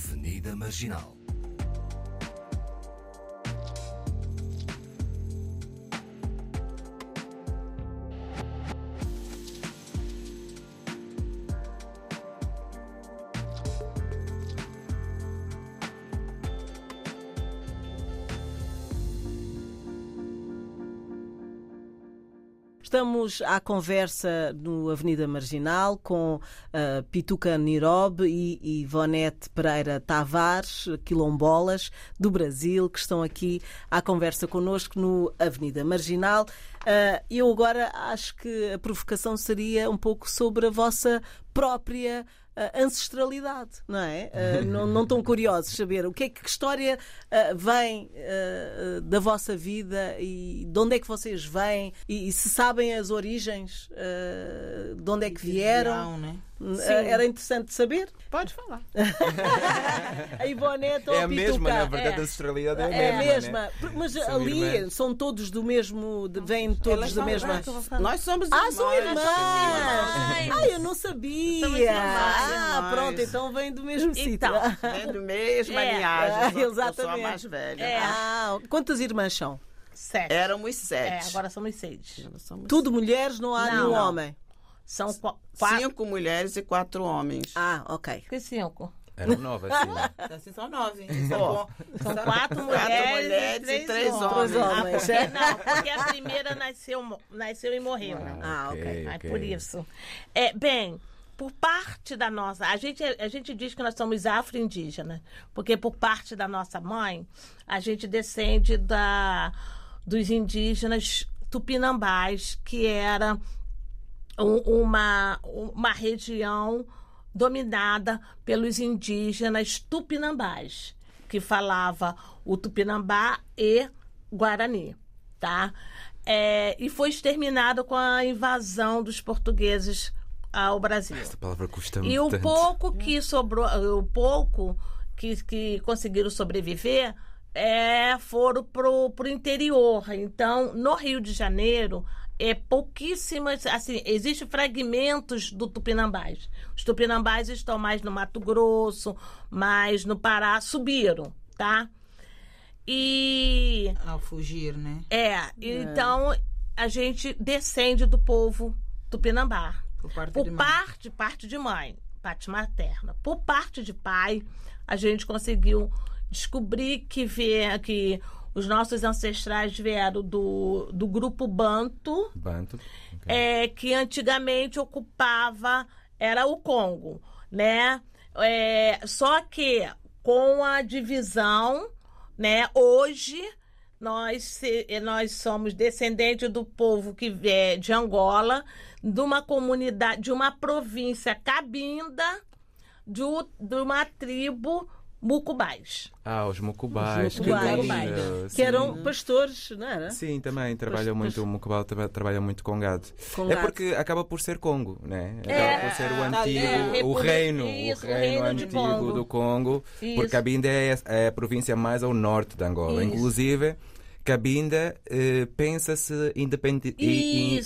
Avenida Marginal. Estamos à conversa no Avenida Marginal com uh, Pituca Nirobe e Ivonete Pereira Tavares, quilombolas do Brasil, que estão aqui à conversa connosco no Avenida Marginal. Uh, eu agora acho que a provocação seria um pouco sobre a vossa própria ancestralidade, não é? Não, não estão curiosos saber o que é que, história vem da vossa vida e de onde é que vocês vêm e, e se sabem as origens, de onde é que vieram. Né? Era interessante saber. Pode falar. a Ivonete é a mesma, na verdade, é. a ancestralidade é, é a mesma. Né? Mas são ali irmãs. são todos do mesmo, vêm todos da mesma. Nós somos ah, irmãs. são irmãs. Ah, eu não sabia. Ah, pronto, então vem do mesmo sítio. Então, vem do mesmo é. linhagem. Eu sou, Exatamente. Eu sou a mais velha. É. Ah, quantas irmãs são? Sete. Éramos sete. É, agora somos seis. Somos Tudo mulheres, não há Não, nenhum não. homem. São qu- quatro. Cinco mulheres e quatro homens. Ah, ok. Que cinco? Eram nove, assim. Assim são nove. São São quatro mulheres, mulheres e e três, três homens. homens. Ah, porque, não, porque a primeira nasceu, nasceu e morreu. Ah, ok. É por isso. É, bem, por parte da nossa. A gente, a gente diz que nós somos afro-indígenas, porque por parte da nossa mãe, a gente descende da, dos indígenas tupinambás, que era uma, uma região dominada pelos indígenas tupinambás, que falava o tupinambá e guarani, tá? É, e foi exterminado com a invasão dos portugueses ao Brasil. Esta palavra custa-me E o tanto. pouco que sobrou, o pouco que, que conseguiram sobreviver é, foram pro, pro interior. Então, no Rio de Janeiro, é pouquíssimas, assim, existem fragmentos do Tupinambás. Os Tupinambás estão mais no Mato Grosso, mais no Pará, subiram, tá? E Ao fugir, né? é, então a gente descende do povo Tupinambá. Por parte Por de mãe. parte, parte de mãe, parte materna. Por parte de pai, a gente conseguiu descobrir que, vê, que os nossos ancestrais vieram do, do grupo Banto, Banto. ok. é, que antigamente ocupava, era o Congo, né? É, só que com a divisão, né, hoje nós, nós somos descendentes do povo que é de Angola, de uma comunidade, de uma província cabinda, de, de uma tribo Mucubais. Ah, os mucubais. Os que mucubais. Que Sim. eram pastores, não era? Sim, também trabalha Pois- muito, o Mucubal tra- trabalha muito com gado. Com é porque acaba por ser Congo, né? Acaba É, por ser o tá antigo. É, o reino, isso, o reino, reino antigo Congo. do Congo, Isso. porque Cabinda é, é a província mais ao norte de Angola. Isso. Inclusive, Cabinda eh, pensa-se independente.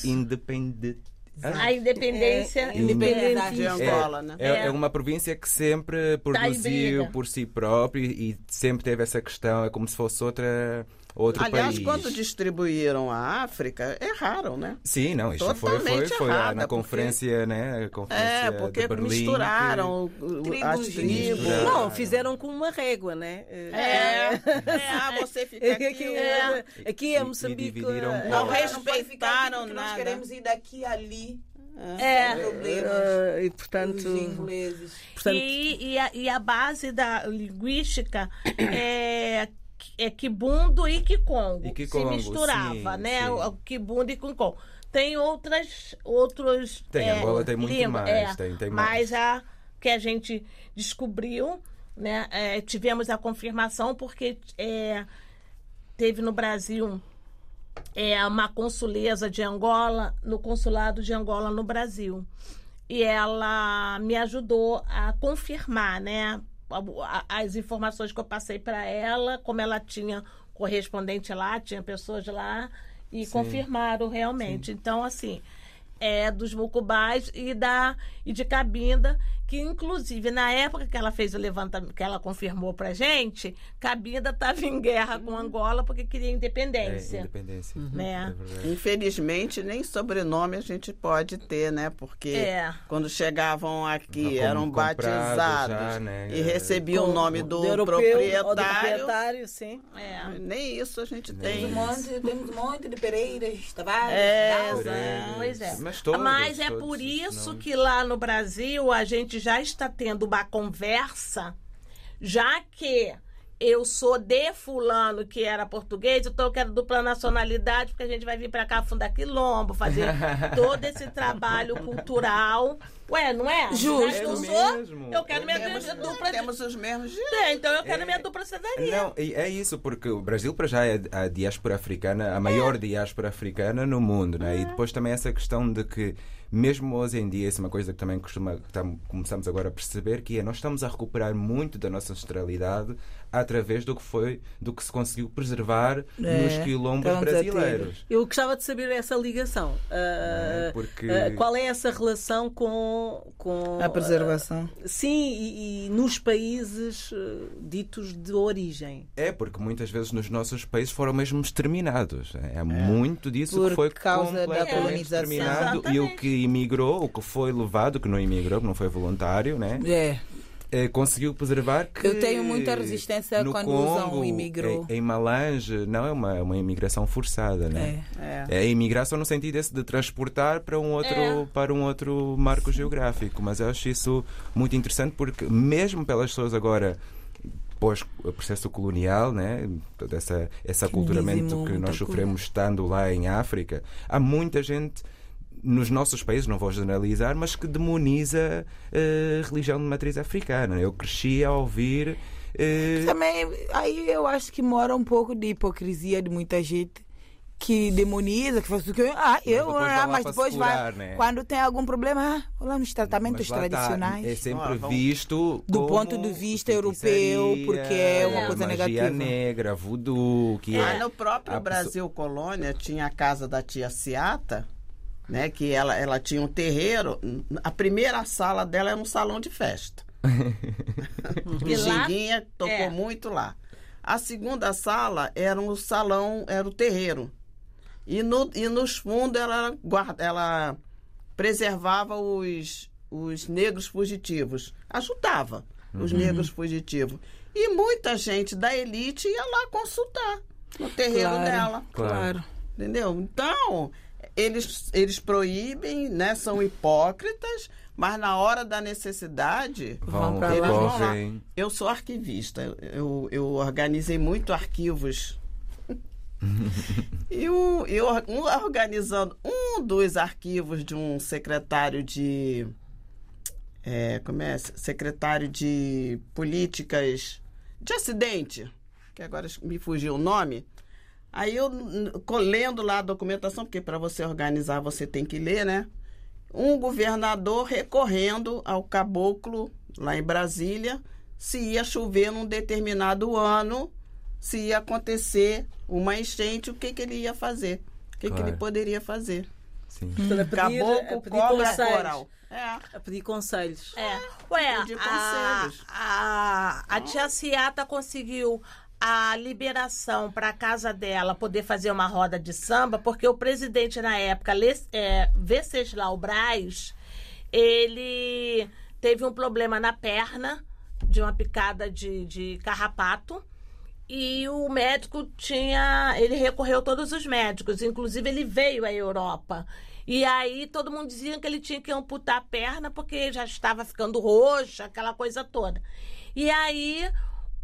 Independente A independência É, Independente de independentista. Angola, né? É, é uma província que sempre produziu briga. por si próprio e sempre teve essa questão, é como se fosse outra, outro Aliás, país. quando distribuíram a África, erraram, né? Sim, não, isto foi, foi, foi errada, na porque- conferência, né? Conferência É, porque de Berlim. misturaram o- as Tribos. Não, fizeram com uma régua, né? É, ah, você fica aqui. Aqui, é. aqui é Moçambique. dividiram Não Não, respeitaram porque nada. Nós queremos ir daqui ali. É. Problemas. eh, e portanto, portanto E, e, a, e a base da linguística é, é Kibundo e Kikongo. E Kikongo, Se misturava, sim, né? sim. Kibundo e Kikongo. Tem outras. Outros, Tem, é, Angola tem muito línguas, mais, é, tem- tem mas mais. a que a gente descobriu, né? é, tivemos a confirmação porque é, teve no Brasil é uma consuleza de Angola no consulado de Angola no Brasil e ela me ajudou a confirmar, né, as informações que eu passei para ela, como ela tinha correspondente lá, tinha pessoas lá e confirmaram realmente. Então, assim, é dos Mucubais e da e de Cabinda, que inclusive na época que ela fez o levantamento, que ela confirmou pra gente, Cabinda estava em guerra com Angola porque queria É, independência. independência. Né? É. Infelizmente, nem sobrenome a gente pode ter, né? Porque É. quando chegavam aqui, Já eram batizados já, né? e É. recebiam o nome do, europeu, ou do proprietário. proprietário, sim. É. Nem isso a gente tem. um monte, temos um monte de Pereiras, Tavares, É. Pois é. Mas todos, Mas é todos por isso nomes. que lá no Brasil a gente já está tendo uma conversa, já que eu sou de fulano que era português, então eu quero dupla nacionalidade, porque a gente vai vir para cá fundar quilombo, fazer todo esse trabalho cultural. Ué, não é? Justo. Eu É sou, mesmo. eu quero minha Temos, dupla temos os mesmos direitos. É, então eu quero É. minha dupla cidadania. Não, e é isso, porque o Brasil para já é a diáspora africana, a maior diáspora africana no mundo, né? E depois também essa questão de que, mesmo hoje em dia, isso é uma coisa que também costuma, que tam- começamos agora a perceber, que é nós estamos a recuperar muito da nossa ancestralidade através do que foi, do que se conseguiu preservar É, nos quilombos brasileiros. Eu gostava de saber essa ligação. Ah, É, porque- ah, qual é essa relação com, com A preservação. ah, sim, e, e nos países ditos de origem. É, porque muitas vezes nos nossos países foram mesmo exterminados. É, muito disso Por que foi causa da colonização. exterminado. E o Exatamente. que imigrou, o que foi levado, que não imigrou, que não foi voluntário, né? É. eh, conseguiu preservar que Eu tenho muita resistência no quando Congo, usam imigrou. Em, em Malange, não é uma, uma imigração forçada, né? É. É. É a imigração no sentido esse de transportar para um outro É. para um outro marco geográfico, mas eu acho isso muito interessante porque mesmo pelas pessoas agora pós o processo colonial, né, toda essa esse aculturamento que nós coisa. sofremos estando lá em África, há muita gente nos nossos países, não vou generalizar, mas que demoniza a religião de matriz africana. Eu cresci a ouvir eh, Também, aí eu acho que mora um pouco de hipocrisia de muita gente que demoniza, que faz o que. Ah, eu, depois vai ah, lá mas depois se vai. curar, né? Quando tem algum problema, ah, vou lá nos tratamentos Mas tá, tradicionais. é sempre Ah, visto Do como ponto de vista europeu, porque é uma coisa magia negativa. negra, voodoo, que Mas é. no próprio a pessoa- Brasil Colônia tinha a casa da tia Ciata, né? Que ela, ela tinha um terreiro. A primeira sala dela era um salão de festa. E lá- Pixinguinha tocou é. muito lá. A segunda sala era um salão, era o terreiro. E, no, e nos fundos ela, guarda, ela preservava os, os negros fugitivos. Ajudava os negros fugitivos. E muita gente da elite ia lá consultar no terreiro Claro. dela. Claro. Entendeu? Então, eles, eles proíbem, né? São hipócritas, mas na hora da necessidade. Vão, pra lá. Eles vão lá. Eu sou arquivista. Eu, eu organizei muito arquivos. e o, eu um, organizando um dos arquivos de um secretário de. É, como é? Secretário de Políticas de Acidente, que agora me fugiu o nome. Aí eu, lendo lá a documentação, porque para você organizar você tem que ler, né? Um governador recorrendo ao caboclo lá em Brasília se ia chover num determinado ano, se ia acontecer uma enchente, o que, que ele ia fazer? O que, que Claro. ele poderia fazer? Sim. Portanto, a pedir, a Caboclo, pedir cobra, conselhos. coral. É. A pedir conselhos. É. Ué, pedir a, conselhos. a, a tia Ciata conseguiu a liberação para a casa dela poder fazer uma roda de samba, porque o presidente na época, é, Venceslau Braz, ele teve um problema na perna de uma picada de, de carrapato. E o médico tinha. Ele recorreu a todos os médicos, inclusive ele veio à Europa. E aí todo mundo dizia que ele tinha que amputar a perna porque já estava ficando roxa, aquela coisa toda. E aí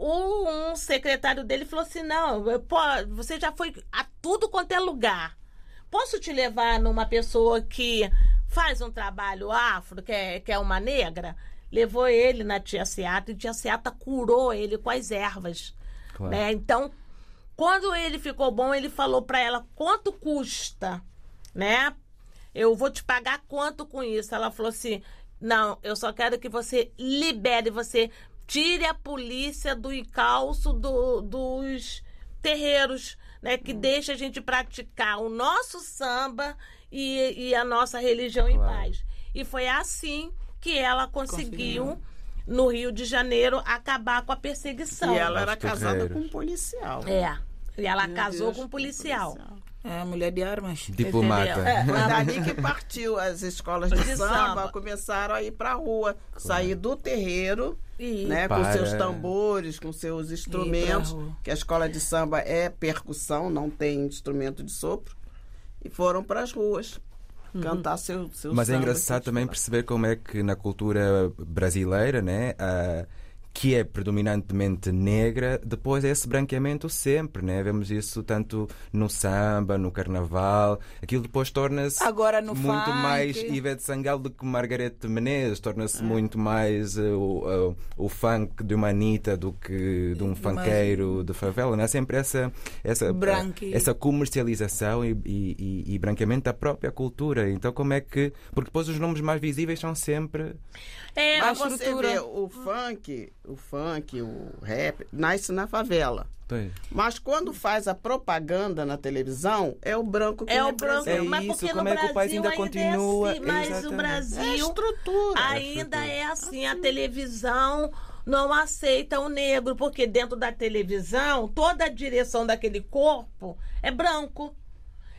um secretário dele falou assim: não, eu- pô, você já foi a tudo quanto é lugar. Posso te levar numa pessoa que faz um trabalho afro, que é, que é uma negra? Levou ele na tia Seata e tia Seata curou ele com as ervas. Claro. né? Então, quando ele ficou bom, ele falou para ela quanto custa, né? Eu vou te pagar quanto com isso? Ela falou assim: não, eu só quero que você libere, você tire a polícia do encalço do- dos terreiros, né? Que deixa a gente praticar o nosso samba e, e a nossa religião em Claro. paz. E foi assim que ela conseguiu, no Rio de Janeiro, acabar com a perseguição. E ela era casada com um policial. É. E ela Meu casou Deus, com um policial. É, mulher de armas. Diplomata. Entendeu? Foi dali que partiu as escolas de, De samba, samba. começaram a ir pra rua, sair do terreiro, E- né, com Para- seus tambores, com seus instrumentos, que a escola de samba é percussão, não tem instrumento de sopro, e foram para as ruas cantar seu, seu Mas é engraçado seus também perceber como é que na cultura brasileira, né, que é predominantemente negra, depois é esse branqueamento sempre, né? Vemos isso tanto no samba, no carnaval. Aquilo depois torna-se muito funk. mais Ivete Sangalo do que Margarete Menezes, Ah. torna-se muito mais eh, o, o, funk de uma Anitta do que de um funkeiro de favela, não é sempre essa essa Branque. essa comercialização e, e, e- e branqueamento da própria cultura. Então como é que porque depois os nomes mais visíveis são sempre É, a você estrutura. vê, o funk, o funk, o rap, nasce na favela. Pois. Mas quando faz a propaganda na televisão, é o branco que É o branco, É mas isso, porque como no é que o país Brasil ainda continua- É assim, mas o Exatamente. É a Brasil estrutura. ainda é assim, a televisão não aceita o negro, porque dentro da televisão, toda a direção daquele corpo é branco.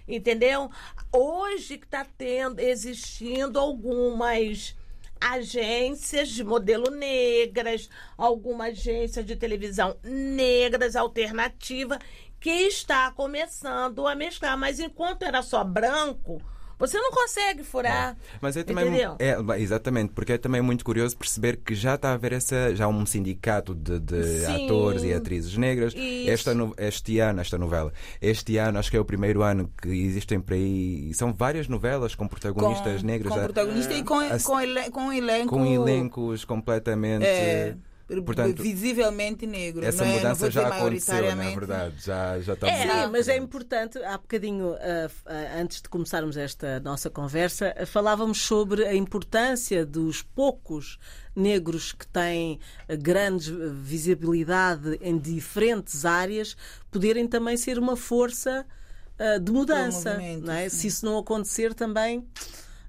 Entendeu? Hoje que está tendo, existindo algumas agências de modelo negras, alguma agência de televisão negras, alternativa, que está começando a mesclar. Mas enquanto era só branco, você não consegue furar. Mas é também é, bem, exatamente, porque é também muito curioso perceber que já está a haver essa já um sindicato de, de atores e atrizes negras. Isso. Esta este ano, esta novela, este ano acho que é o primeiro ano que existem por aí, são várias novelas com protagonistas negras Com já- protagonista e com, com, ele, com elenco. com elencos completamente É, portanto, visivelmente negro. essa não é, não mudança vou já aconteceu, na maioritariamente. verdade. Já, já está É, Sim, mas é importante, há bocadinho, f- ah, antes de começarmos esta nossa conversa, ah, falávamos sobre a importância dos poucos negros que têm ah, grande visibilidade em diferentes áreas poderem também ser uma força ah, de mudança. não é? Se isso não acontecer também.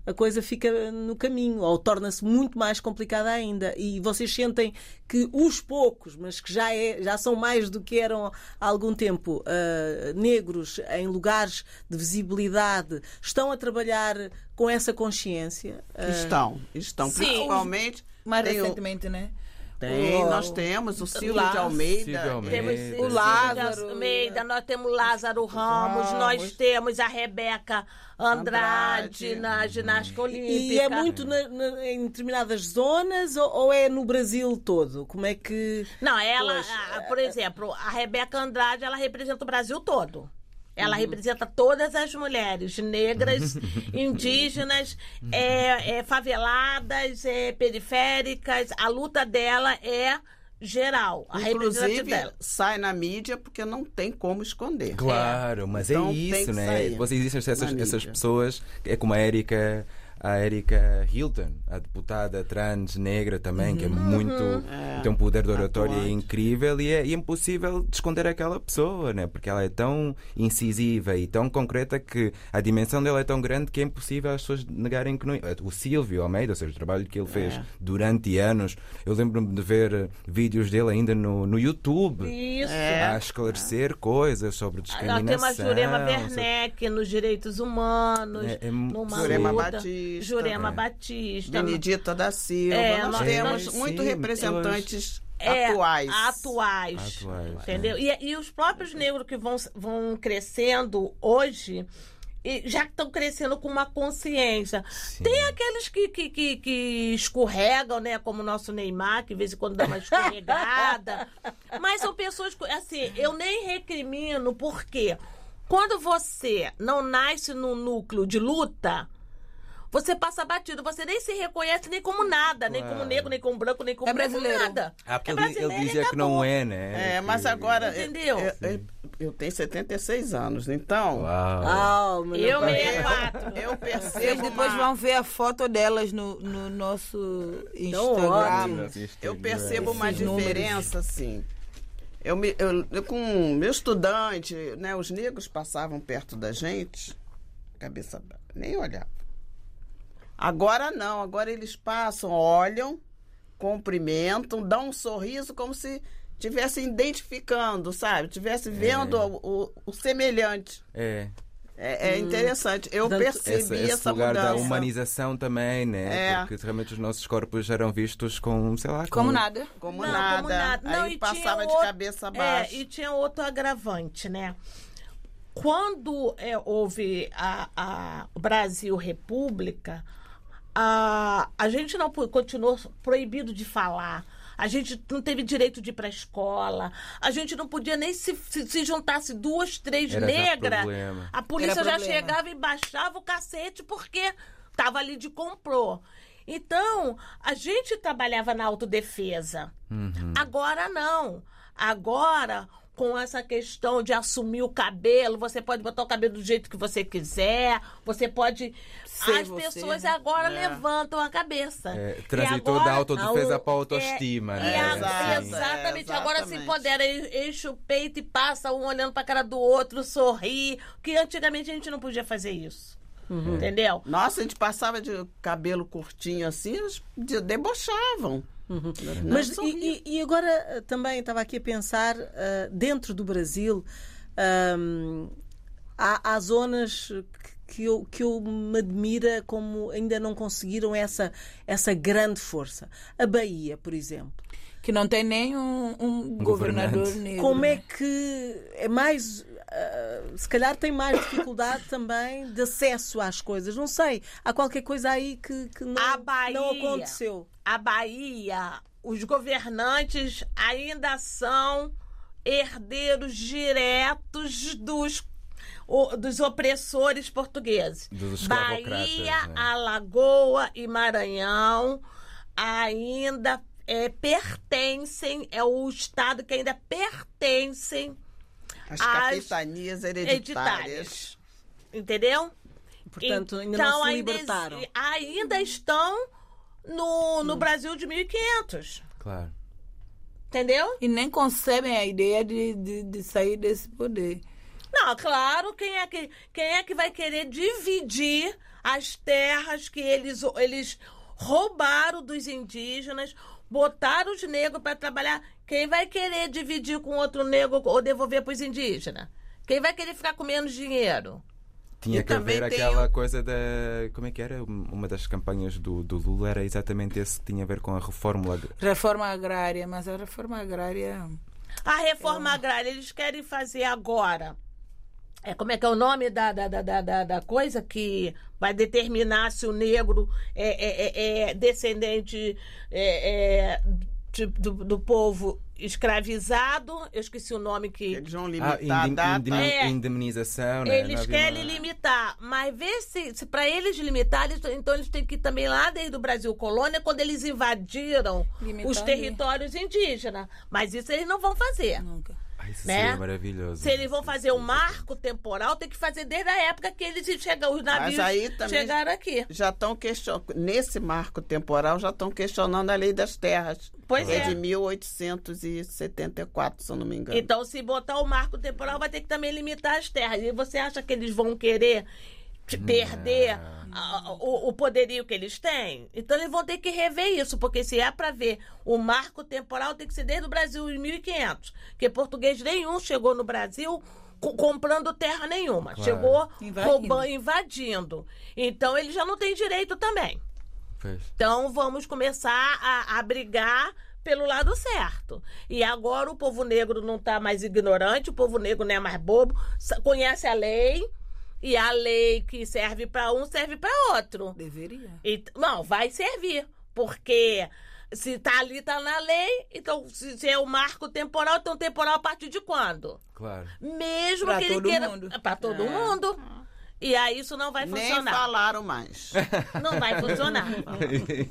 A coisa fica no caminho, ou torna-se muito mais complicada ainda. E vocês sentem que os poucos, mas que já, é, já são mais do que eram há algum tempo, ah, negros em lugares de visibilidade, estão a trabalhar com essa consciência? Ah, Estão, estão. Sim. Principalmente. Mais recentemente, né? Tem, O- nós temos o Silvio Lá- de Almeida. Silvio Almeida. Temos. Silvio Lázaro. de Almeida, nós temos Lázaro Ramos, Ramos. nós temos a Rebeca Andrade, Andrade. na ginástica olímpica. E é muito na- na- em determinadas zonas ou, ou é no Brasil todo? Como é que. Não, ela, Pois, a- por exemplo, a Rebeca Andrade, ela representa o Brasil todo. Ela Uhum. representa todas as mulheres negras, indígenas, é, é, faveladas, é, periféricas. A luta dela é geral. A Inclusive, dela. sai na mídia porque não tem como esconder. Claro, mas Então, é isso, né? Depois existem essas, essas pessoas, é como a Erika, a Erika Hilton, a deputada trans negra também, que é muito. tem um poder de oratória Atuante. incrível e é, é impossível de esconder aquela pessoa, né? Porque ela é tão incisiva e tão concreta que a dimensão dela é tão grande que é impossível as pessoas negarem que não. O Silvio Almeida, ou seja, o trabalho que ele fez É. durante anos, eu lembro-me de ver vídeos dele ainda no, no YouTube. Isso. É. A esclarecer coisas sobre Nós discriminação. temos a Jurema sobre- Werneck nos direitos humanos, É, é numa Jurema luta. Batista. Jurema É. Batista. Benedita da Silva. É, nós nós temos temos- muito sim, representantes É, atuais. Atuais. Atuais, Entendeu? E, e os próprios negros que vão, vão crescendo hoje. e já estão crescendo com uma consciência. Tem aqueles que, que, que, que escorregam, né? Como o nosso Neymar, que de vez em quando dá uma escorregada. Mas são pessoas. Assim, eu nem recrimino, porque quando você não nasce num núcleo de luta. Você passa batido, você nem se reconhece nem como nada, nem como Claro. negro, nem como branco, nem como É brasileiro. nada. Ah, porque é ele brasileiro dizia que não é, né? É, mas agora. Entendeu? Eu, eu- eu tenho 76 anos, então. Uau. Ah, Eu Eu, 64. eu Vocês percebo depois uma, vão ver a foto delas no, no nosso Instagram. eu percebo uma Esses números. diferença, assim. Eu, me, eu, eu com meu estudante, né, os negros passavam perto da gente, cabeça nem olhava. Agora não, agora eles passam, olham, cumprimentam, dão um sorriso como se estivessem identificando, sabe? Estivesse vendo o, o- o semelhante. É. É, é interessante. Eu Portanto, percebi Esse, esse essa lugar da mudança. humanização também, né? É. Porque realmente os nossos corpos eram vistos com, sei lá, Como nada. Como, Não, nada. como nada. Não, Aí e passava tinha de outro- cabeça É, abaixo. e tinha outro agravante, né? Quando é, houve a, a- o Brasil República, a, a gente não continuou proibido de falar. A gente não teve direito de ir para a escola. A gente não podia nem se, se, se juntasse duas, três negras. A polícia Era já problema. chegava e baixava o cacete porque tava ali de comprou. Então, a gente trabalhava na autodefesa. Agora não. Agora, com essa questão de assumir o cabelo, você pode botar o cabelo do jeito que você quiser, você pode. Ser As você, pessoas né? agora É. levantam a cabeça. É, E transitou agora- da autodefesa a- para a autoestima, é, né? e a- Exato, exatamente. é, Agora se exatamente. empodera, enche o peito e passa um olhando pra cara do outro, sorri. Que antigamente a gente não podia fazer isso. Uhum. Entendeu? Nossa, a gente passava de cabelo curtinho assim, eles de- debochavam. Não Mas e, e- agora eh, também estava aqui a pensar eh, dentro do Brasil ahm, há, há zonas que- eu, que eu me admira como ainda não conseguiram essa, essa grande força. A Bahia, por exemplo. Que não tem nem um, um governador negro. Como é né? que é mais. ah, se calhar tem mais dificuldade também de acesso às coisas. Não sei. Há qualquer coisa aí que, que não, A Bahia. não aconteceu. A Bahia, os governantes ainda são herdeiros diretos dos, o- dos opressores portugueses. Dos Bahia, né? Alagoa e Maranhão ainda é, pertencem, é o estado que ainda pertencem As as capitanias hereditárias. hereditárias. Entendeu? Portanto, ainda Então, não se ainda libertaram. exi- Ainda estão no, no Brasil de 1500. Claro. Entendeu? E nem concebem a ideia de, de, de sair desse poder. Não, claro, quem é que, quem é que vai querer dividir as terras que eles, eles roubaram dos indígenas, botaram os negros para trabalhar? Quem vai querer dividir com outro negro ou devolver para os indígenas? Quem vai querer ficar com menos dinheiro? Tinha E que haver aquela o- coisa da. Como é que era? Uma das campanhas do, do Lula era exatamente esse que tinha a ver com a reforma. Reforma agrária, mas a reforma agrária. A reforma agrária, eles querem fazer agora. É, como é que é o nome da, da, da, da, da- da coisa que vai determinar se o negro é, é- é- é descendente é, é, do, do povo escravizado? Eu esqueci o nome que. Eles vão Ah, limitar indem- a data. É. indemnização, né? Eles querem uma- limitar, mas vê se, se para eles limitar, eles- então eles têm que ir também lá desde o Brasil colônia, quando eles invadiram Limitar os ali. territórios indígenas. Mas isso eles não vão fazer. Nunca. Ai, isso né? seria maravilhoso. Se eles vão fazer um marco temporal, tem que fazer desde a época que eles chegam, os navios aí também- chegaram aqui. Já estão questionando, nesse marco temporal, já estão questionando a lei das terras. Pois é. é. de 1874, se eu não me engano. Então, se botar o marco temporal, vai ter que também limitar as terras. E você acha que eles vão querer perder a- o, o poderio que eles têm? Então, eles vão ter que rever isso, porque se é para ver o marco temporal, tem que ser desde o Brasil em 1500. Porque português nenhum chegou no Brasil co- comprando terra nenhuma. Claro. Chegou Invadindo. roubando, invadindo. Então, eles já não têm direito também. Pois. Então vamos começar a, a brigar pelo lado certo. E agora o povo negro não está mais ignorante, o povo negro não é mais bobo, conhece a lei e a lei que serve para um serve para outro. Deveria. E, não, vai servir, porque se tá ali tá na lei, então se, se é o marco temporal, então temporal a partir de quando? Claro. Mesmo Pra que ele todo queira mundo. para todo É. mundo. E aí isso não vai Nem funcionar. falaram mais. Não vai funcionar.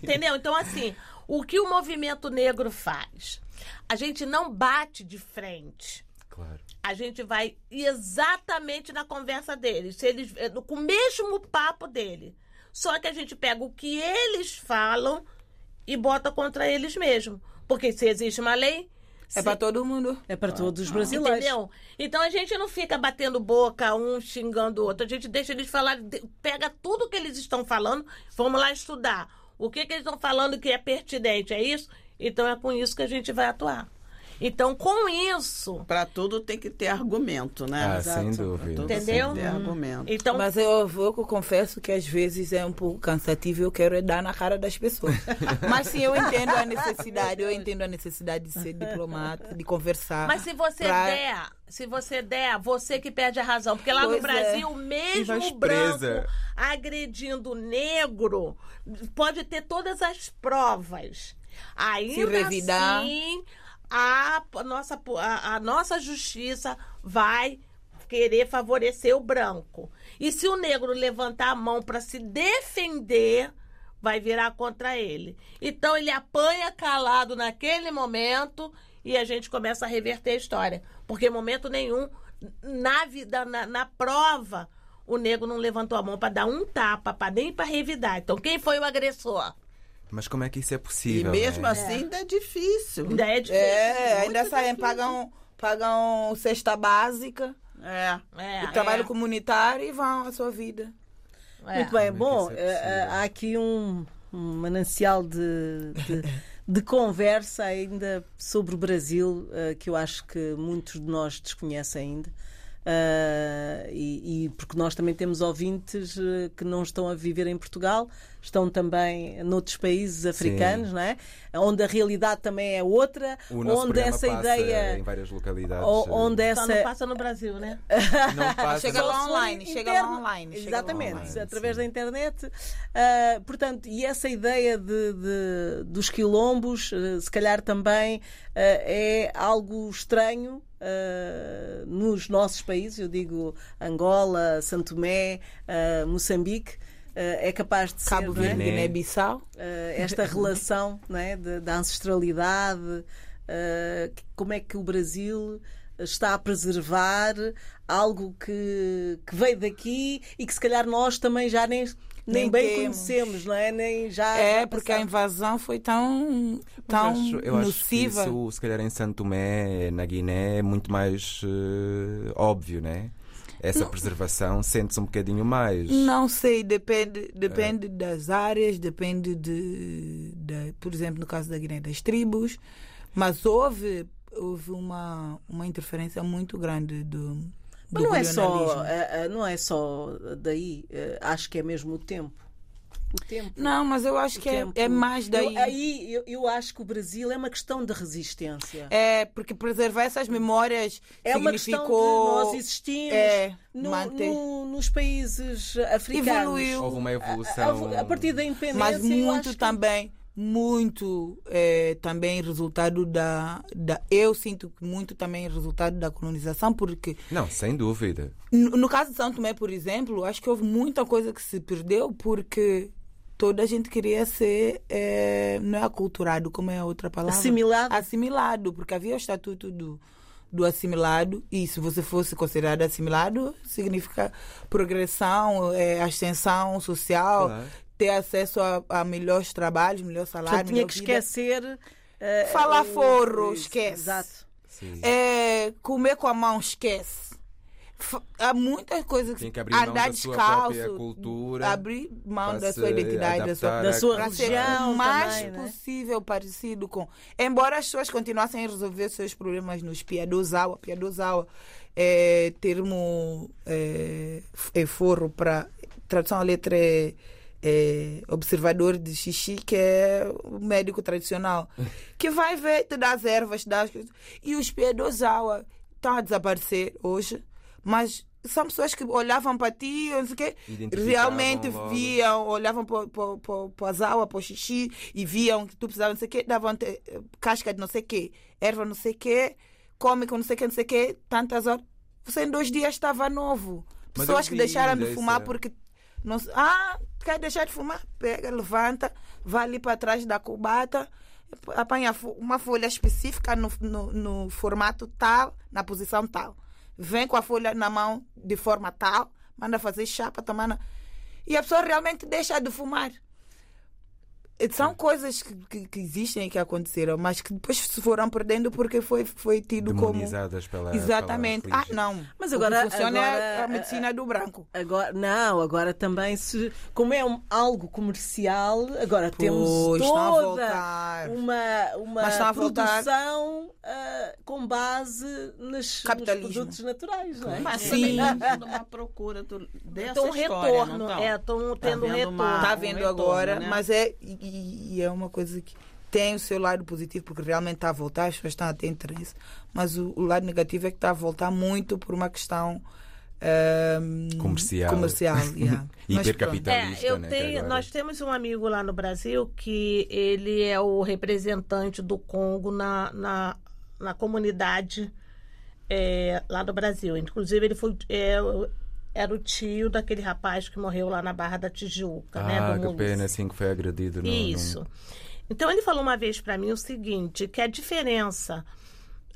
Entendeu? Então, assim, o que o movimento negro faz? A gente não bate de frente. Claro. A gente vai exatamente na conversa deles, se eles, eh, com o mesmo papo dele. Só que a gente pega o que eles falam e bota contra eles mesmos. Porque se existe uma lei, É para todo mundo. É para todos os brasileiros. Entendeu? Então a gente não fica batendo boca, um xingando o outro. A gente deixa eles falar, de- pega tudo que eles estão falando, vamos lá estudar. O que, que eles estão falando que é pertinente, é isso? Então é com isso que a gente vai atuar. Então, com isso, Para tudo tem que ter argumento, né? Ah, Exato. sem Pra dúvida. Entendeu? tem que ter argumento. então Mas eu, eu confesso que às vezes é um pouco cansativo, eu quero é dar na cara das pessoas. Mas sim, eu entendo a necessidade, eu entendo a necessidade de ser diplomata, de conversar. Mas se você pra- der, se você der, você que perde a razão. Porque lá no Pois é. Brasil, E mesmo branco presa. agredindo o negro, pode ter todas as provas. Ainda revidar. assim, a nossa, a, a nossa justiça vai querer favorecer o branco. E se o negro levantar a mão para se defender, vai virar contra ele. Então ele apanha calado naquele momento e a gente começa a reverter a história. Porque em momento nenhum, na vida, na, na prova, o negro não levantou a mão para dar um tapa, pra, nem para revidar. Então quem foi o agressor? Mas como é que isso é E possível? mesmo né? assim ainda é difícil. Ainda é difícil. É, ainda saem, pagam, pagam cesta básica, É. É, o trabalho comunitário e vão à sua vida. é. Muito bem, é bom, é há aqui um, um manancial de, de, de conversa ainda sobre o Brasil eh, que eu acho que muitos de nós desconhecem ainda. Eh, e, e porque nós também temos ouvintes eh, que não estão a viver em Portugal, estão também noutros países africanos, não é? onde a realidade também é outra, O nosso onde essa passa ideia. em várias localidades. o- onde Só essa, não passa no Brasil, né? não passa, Chega lá online, chega lá online, Exatamente, online, através sim. da internet. Ah, portanto, e essa ideia de, de- dos quilombos, eh, se calhar também ah, é algo estranho. nos nossos países, eu digo Angola, Santo Tomé, Moçambique, é capaz de Cabo ser é? Verde, Guiné. Guiné-Bissau. eh, esta relação não é, de- da ancestralidade, eh, como é que o Brasil está a preservar algo que, que veio daqui e que se calhar nós também já nem, nem, Nem bem temos. conhecemos, não é? Nem já É, já porque a invasão foi tão, tão eu acho, eu acho que nociva. isso, se calhar em Santo Tomé, na Guiné, é muito mais eh, óbvio, né? Essa preservação sente-se um bocadinho mais. Não sei, depende, É. depende das áreas, depende de, de- por exemplo, no caso da Guiné, das tribos, mas houve, houve uma, uma interferência muito grande do, do Mas não é, só, eh, eh, não é só daí, eh, acho que é mesmo o tempo. O tempo. Não, mas eu acho o que é, é mais daí. Eu, aí eu, eu acho que o Brasil é uma questão de resistência. É, porque preservar essas memórias É uma questão de nós existirmos é, no- no- nos países africanos. Evoluiu. Houve uma evolução. a- a partir da independência. mas muito acho que- também muito é, também resultado da, da eu sinto que muito também resultado da colonização porque Não, sem dúvida. no, no caso de São Tomé por exemplo acho que houve muita coisa que se perdeu porque toda a gente queria ser é, não é aculturado como é a outra palavra Assimilado. assimilado porque havia o estatuto do do assimilado e se você fosse considerado assimilado significa progressão é, ascensão social Claro. ter acesso a, a melhores trabalhos melhor salário Portanto, tinha que vida. esquecer. eh, Falar forro, isso, esquece. Exato. Sim. É, comer com a mão, esquece. Há muitas coisas Tem que abrir mão andar da sua descalço, própria cultura abrir mão da sua identidade, da sua, Da sua para ser religião o mais também, né? possível parecido com. Embora as pessoas continuassem a resolver seus problemas nos piadozawa, piadozawa é termo é, é forro para tradução à letra é, é, observador de xixi, que é o médico tradicional, que vai ver, te dá as ervas, te dá as coisas. E os piadozawa estão a desaparecer hoje, mas são pessoas que olhavam para ti, não sei o quê, realmente logo. viam, olhavam para as aulas, para o xixi e viam que tu precisava não sei o quê, davam -te, casca de não sei o quê, erva não sei o quê, come com não sei o quê, não sei o quê, tantas horas. Você em dois dias estava novo. Pessoas que deixaram de fumar porque. Não, ah, quer deixar de fumar? Pega, levanta, vai ali para trás da cubata, apanha uma folha específica no, no, no formato tal, na posição tal. Vem com a folha na mão de forma tal, manda fazer tomar. Na... E a pessoa realmente deixa de fumar. São coisas que, que, que existem e que aconteceram, mas que depois se foram perdendo porque foi, foi tido como. Pela. Exatamente. pela ah, não. Mas O que agora- funciona é agora, a medicina do branco. Agora, não, agora também se. Como é um- algo comercial, agora temos Pois, estão a toda voltar. uma, uma estão produção ah, com base nos, produtos naturais, não é? Mas Sim. também tendo uma procura do, dessa Então, história, retorno. não tão? É, estão tendo vendo retorno. uma- Está um vendo retorno, agora, né? mas é, e, e é uma coisa que tem o seu lado positivo, porque realmente está a voltar, as pessoas estão a ter interesse, mas o, o lado negativo é que está a voltar muito por uma questão ahm, Comercial. comercial yeah. Mas Hipercapital. pronto. É, Capitalista, eu né, tenho, agora- nós temos um amigo lá no Brasil que ele é o representante do Congo na, na, na comunidade é, lá do Brasil. Inclusive, ele foi, é, era o tio daquele rapaz que morreu lá na Barra da Tijuca, né? Ah, do que pena, assim, que foi agredido no. Isso. Então ele falou uma vez para mim o seguinte, que a diferença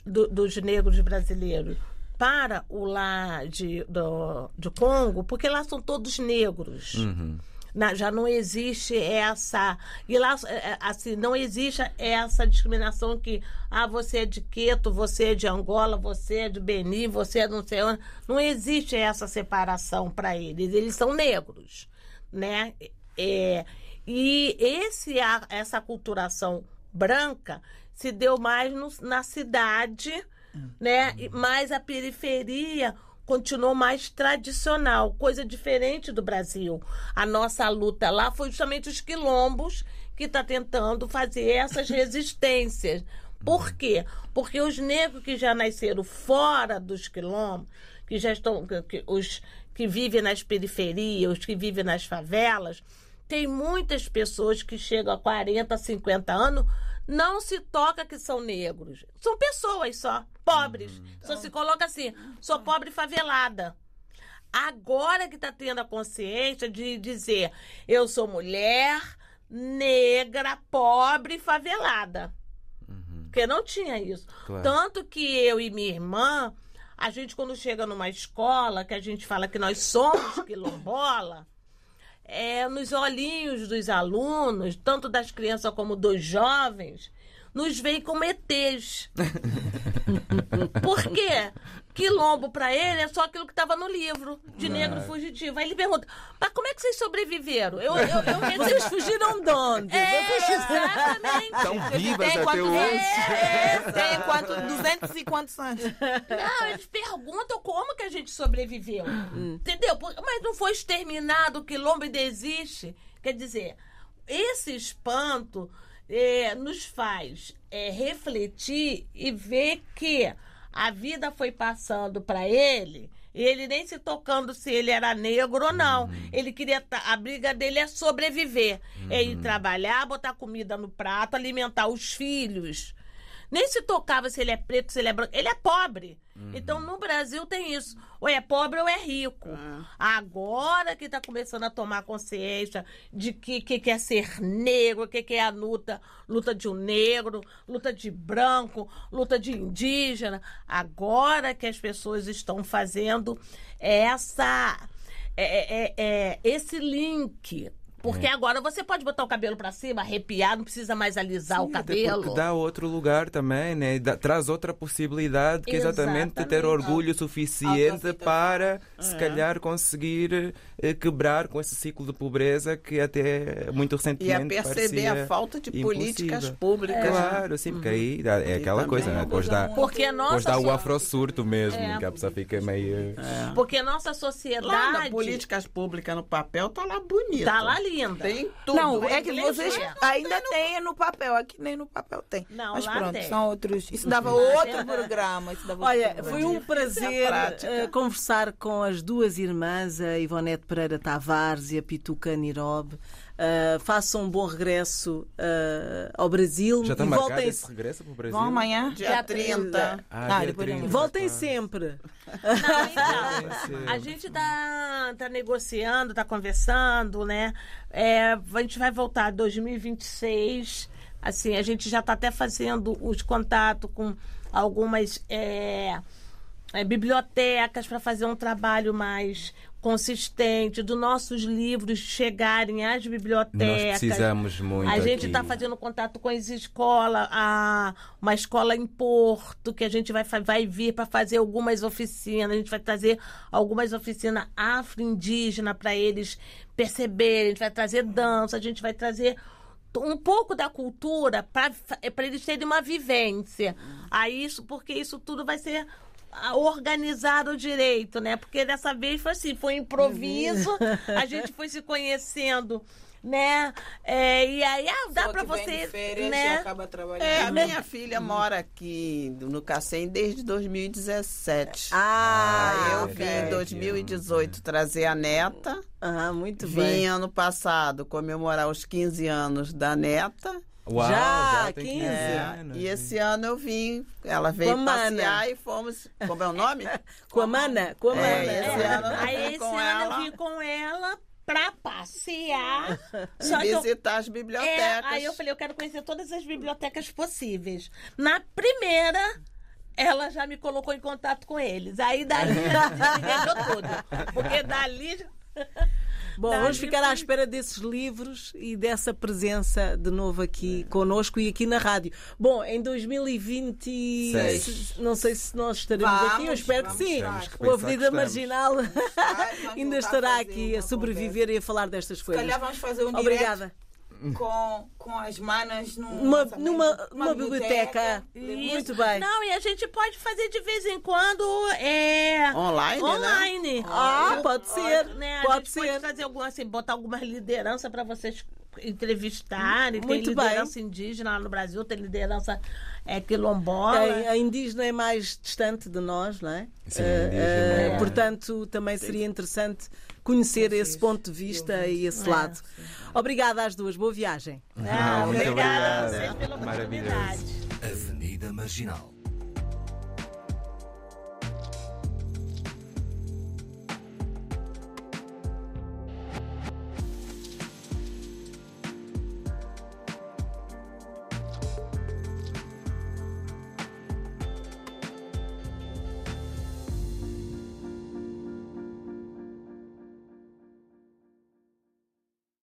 do- dos negros brasileiros para o lá de, do, de Congo, porque lá são todos negros. Uhum. Na- já não existe essa e lá é, é, assim não existe essa discriminação que ah você é de Queto, você é de Angola, você é de Benin, você é não sei onde. Não existe essa separação para eles. Eles são negros, né? É, e esse essa culturação branca se deu mais no- na cidade, né? E- Mas a periferia continuou mais tradicional, coisa diferente do Brasil. A nossa luta lá foi justamente os quilombos que está tentando fazer essas resistências. Por quê? Porque os negros que já nasceram fora dos quilombos, que já estão, que- que- os que vivem nas periferias, os que vivem nas favelas, tem muitas pessoas que chegam a 40, 50 anos, não se toca que são negros. São pessoas só, pobres. Só se coloca assim, sou pobre favelada. Agora que está tendo a consciência de dizer, eu sou mulher, negra, pobre, favelada. Porque não tinha isso. Claro. Tanto que eu e minha irmã, a gente quando chega numa escola, que a gente fala que nós somos quilombola, é, nos olhinhos dos alunos, tanto das crianças como dos jovens, nos veem como ETs. Por quê? Quilombo para ele é só aquilo que estava no livro de negro fugitivo. Aí ele pergunta: mas como é que vocês sobreviveram? Eu, eu, eu Vocês fugiram de onde? É, exatamente. Estão vivas Tem até quantos hoje. anos? Tem quanto? 200 e quantos anos? Não, eles perguntam como que a gente sobreviveu. Entendeu? Por- Mas não foi exterminado, o quilombo ainda existe. Quer dizer, esse espanto eh, nos faz eh, refletir e ver que a vida foi passando para ele. E ele nem se tocando se ele era negro ou não. Ele queria. A briga dele é sobreviver. É ir trabalhar, botar comida no prato, alimentar os filhos. Nem se tocava se ele é preto, se ele é branco. Ele é pobre. Então, no Brasil tem isso. Ou é pobre ou é rico. Agora que está começando a tomar consciência de que que, que é ser negro, o que, que é a luta, luta de um negro, luta de branco, luta de indígena. Agora que as pessoas estão fazendo essa, é, é, é, esse link. Porque agora você pode botar o cabelo para cima, arrepiar, não precisa mais alisar o Sim, até cabelo. Porque dá outro lugar também, né? Dá- traz outra possibilidade que é exatamente de ter Exatamente. orgulho suficiente para, se calhar, conseguir eh, quebrar com esse ciclo de pobreza que até muito E recentemente a perceber a falta de políticas impossível. públicas. né? Claro, sim, porque aí dá- é E aquela também coisa, é né? Depois dá, Porque a depois nossa, dá o afro-surto mesmo, É. que a pessoa fica meio... porque nossa Lá sociedade na políticas públicas no papel tá lá bonito. tá lá linda. Tem tudo. Não, é que vocês é. ainda têm no papel, aqui nem no papel tem. Não, Mas lá pronto, tem. são outros. Isso dava Lá outro tem. programa. Isso dava Olha, outro foi programa. um prazer prática. eh, conversar com as duas irmãs, a Ivonete Pereira Tavares e a Pituca Nirob. Eh, façam um bom regresso eh, ao Brasil Já está e voltem, esse regresso para o Brasil? Vão amanhã? Dia 30. Ah, Ah, dia depois 30. voltem sempre. Não, então, a gente tá, tá negociando, tá conversando, né? É, a gente vai voltar em 2026. Assim, a gente já tá até fazendo os contatos com algumas. é, é, bibliotecas para fazer um trabalho mais consistente, dos nossos livros chegarem às bibliotecas. Nós precisamos muito. A gente está fazendo contato com as escolas, a, uma escola em Porto, que a gente vai, vai vir para fazer algumas oficinas. A gente vai trazer algumas oficinas afro-indígenas para eles perceberem. A gente vai trazer dança, a gente vai trazer um pouco da cultura para eles terem uma vivência. Aí isso, porque isso tudo vai ser organizado direito, né? Porque dessa vez foi assim, foi improviso, a gente foi se conhecendo, né? É, e aí ah, dá para você, né? acaba trabalhando. É, a minha filha mora aqui no Cacém desde 2017. Ah, Aí eu ok. vim em 2018 trazer a neta. Ah, muito Vim bem. ano passado comemorar os 15 anos da neta. Uau, Já, tem 15. 15 É, anos. e esse ano eu vim, ela veio Com a Mana. passear e fomos. Como é o nome? Com a mana, com a mana. É, esse É, ano aí esse com ano ela. eu vim com ela pra passear. Só e que eu, visitar as é, bibliotecas. aí eu falei, eu quero conhecer todas as bibliotecas possíveis. Na primeira, ela já me colocou em contato com eles. Aí dali já entendeu tudo. Porque dali. Bom, vamos ficar à espera desses livros e dessa presença de novo aqui conosco e aqui na rádio. Bom, em 2026, Seis. não sei se nós estaremos Vamos, aqui, eu espero que sim. que O Avenida. Marginal ainda a estará aqui a sobreviver e a falar destas Se coisas. calhar vamos fazer um Obrigada. direto com, com as manas num Numa, lançamento, numa, numa biblioteca. Isso. Muito bem. Não, e a gente pode fazer de vez em quando é, Online, né? online. Ah, pode ser. né? A Pode gente ser. pode fazer alguma, assim, botar algumas lideranças para vocês entrevistarem. Tem Muito bem. liderança indígena lá no Brasil, tem liderança é, quilombola. A, a indígena é mais distante de nós, não é? Sim, indígena eh, é. Portanto, também seria interessante conhecer esse ponto de vista e esse lado. Obrigada às duas. Boa viagem. Ah, Muito obrigada obrigada. pela oportunidade. Avenida Marginal.